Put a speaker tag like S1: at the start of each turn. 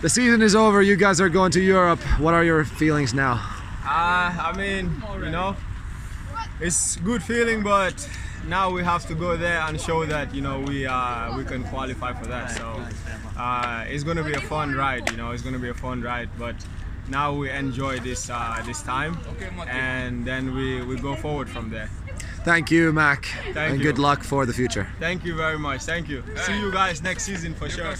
S1: The season is over. You guys are going to Europe. What are your feelings now?
S2: Uh, I mean, you know, it's good feeling, but now we have to go there and show that you know we uh, we can qualify for that. So uh, it's going to be a fun ride. You know, it's going to be a fun ride, but now we enjoy this uh, this time, and then we, we go forward from there.
S1: Thank you, Mac.
S2: Thank
S1: and
S2: you.
S1: good luck for the future.
S2: Thank you very much. Thank you. See you guys next season for sure.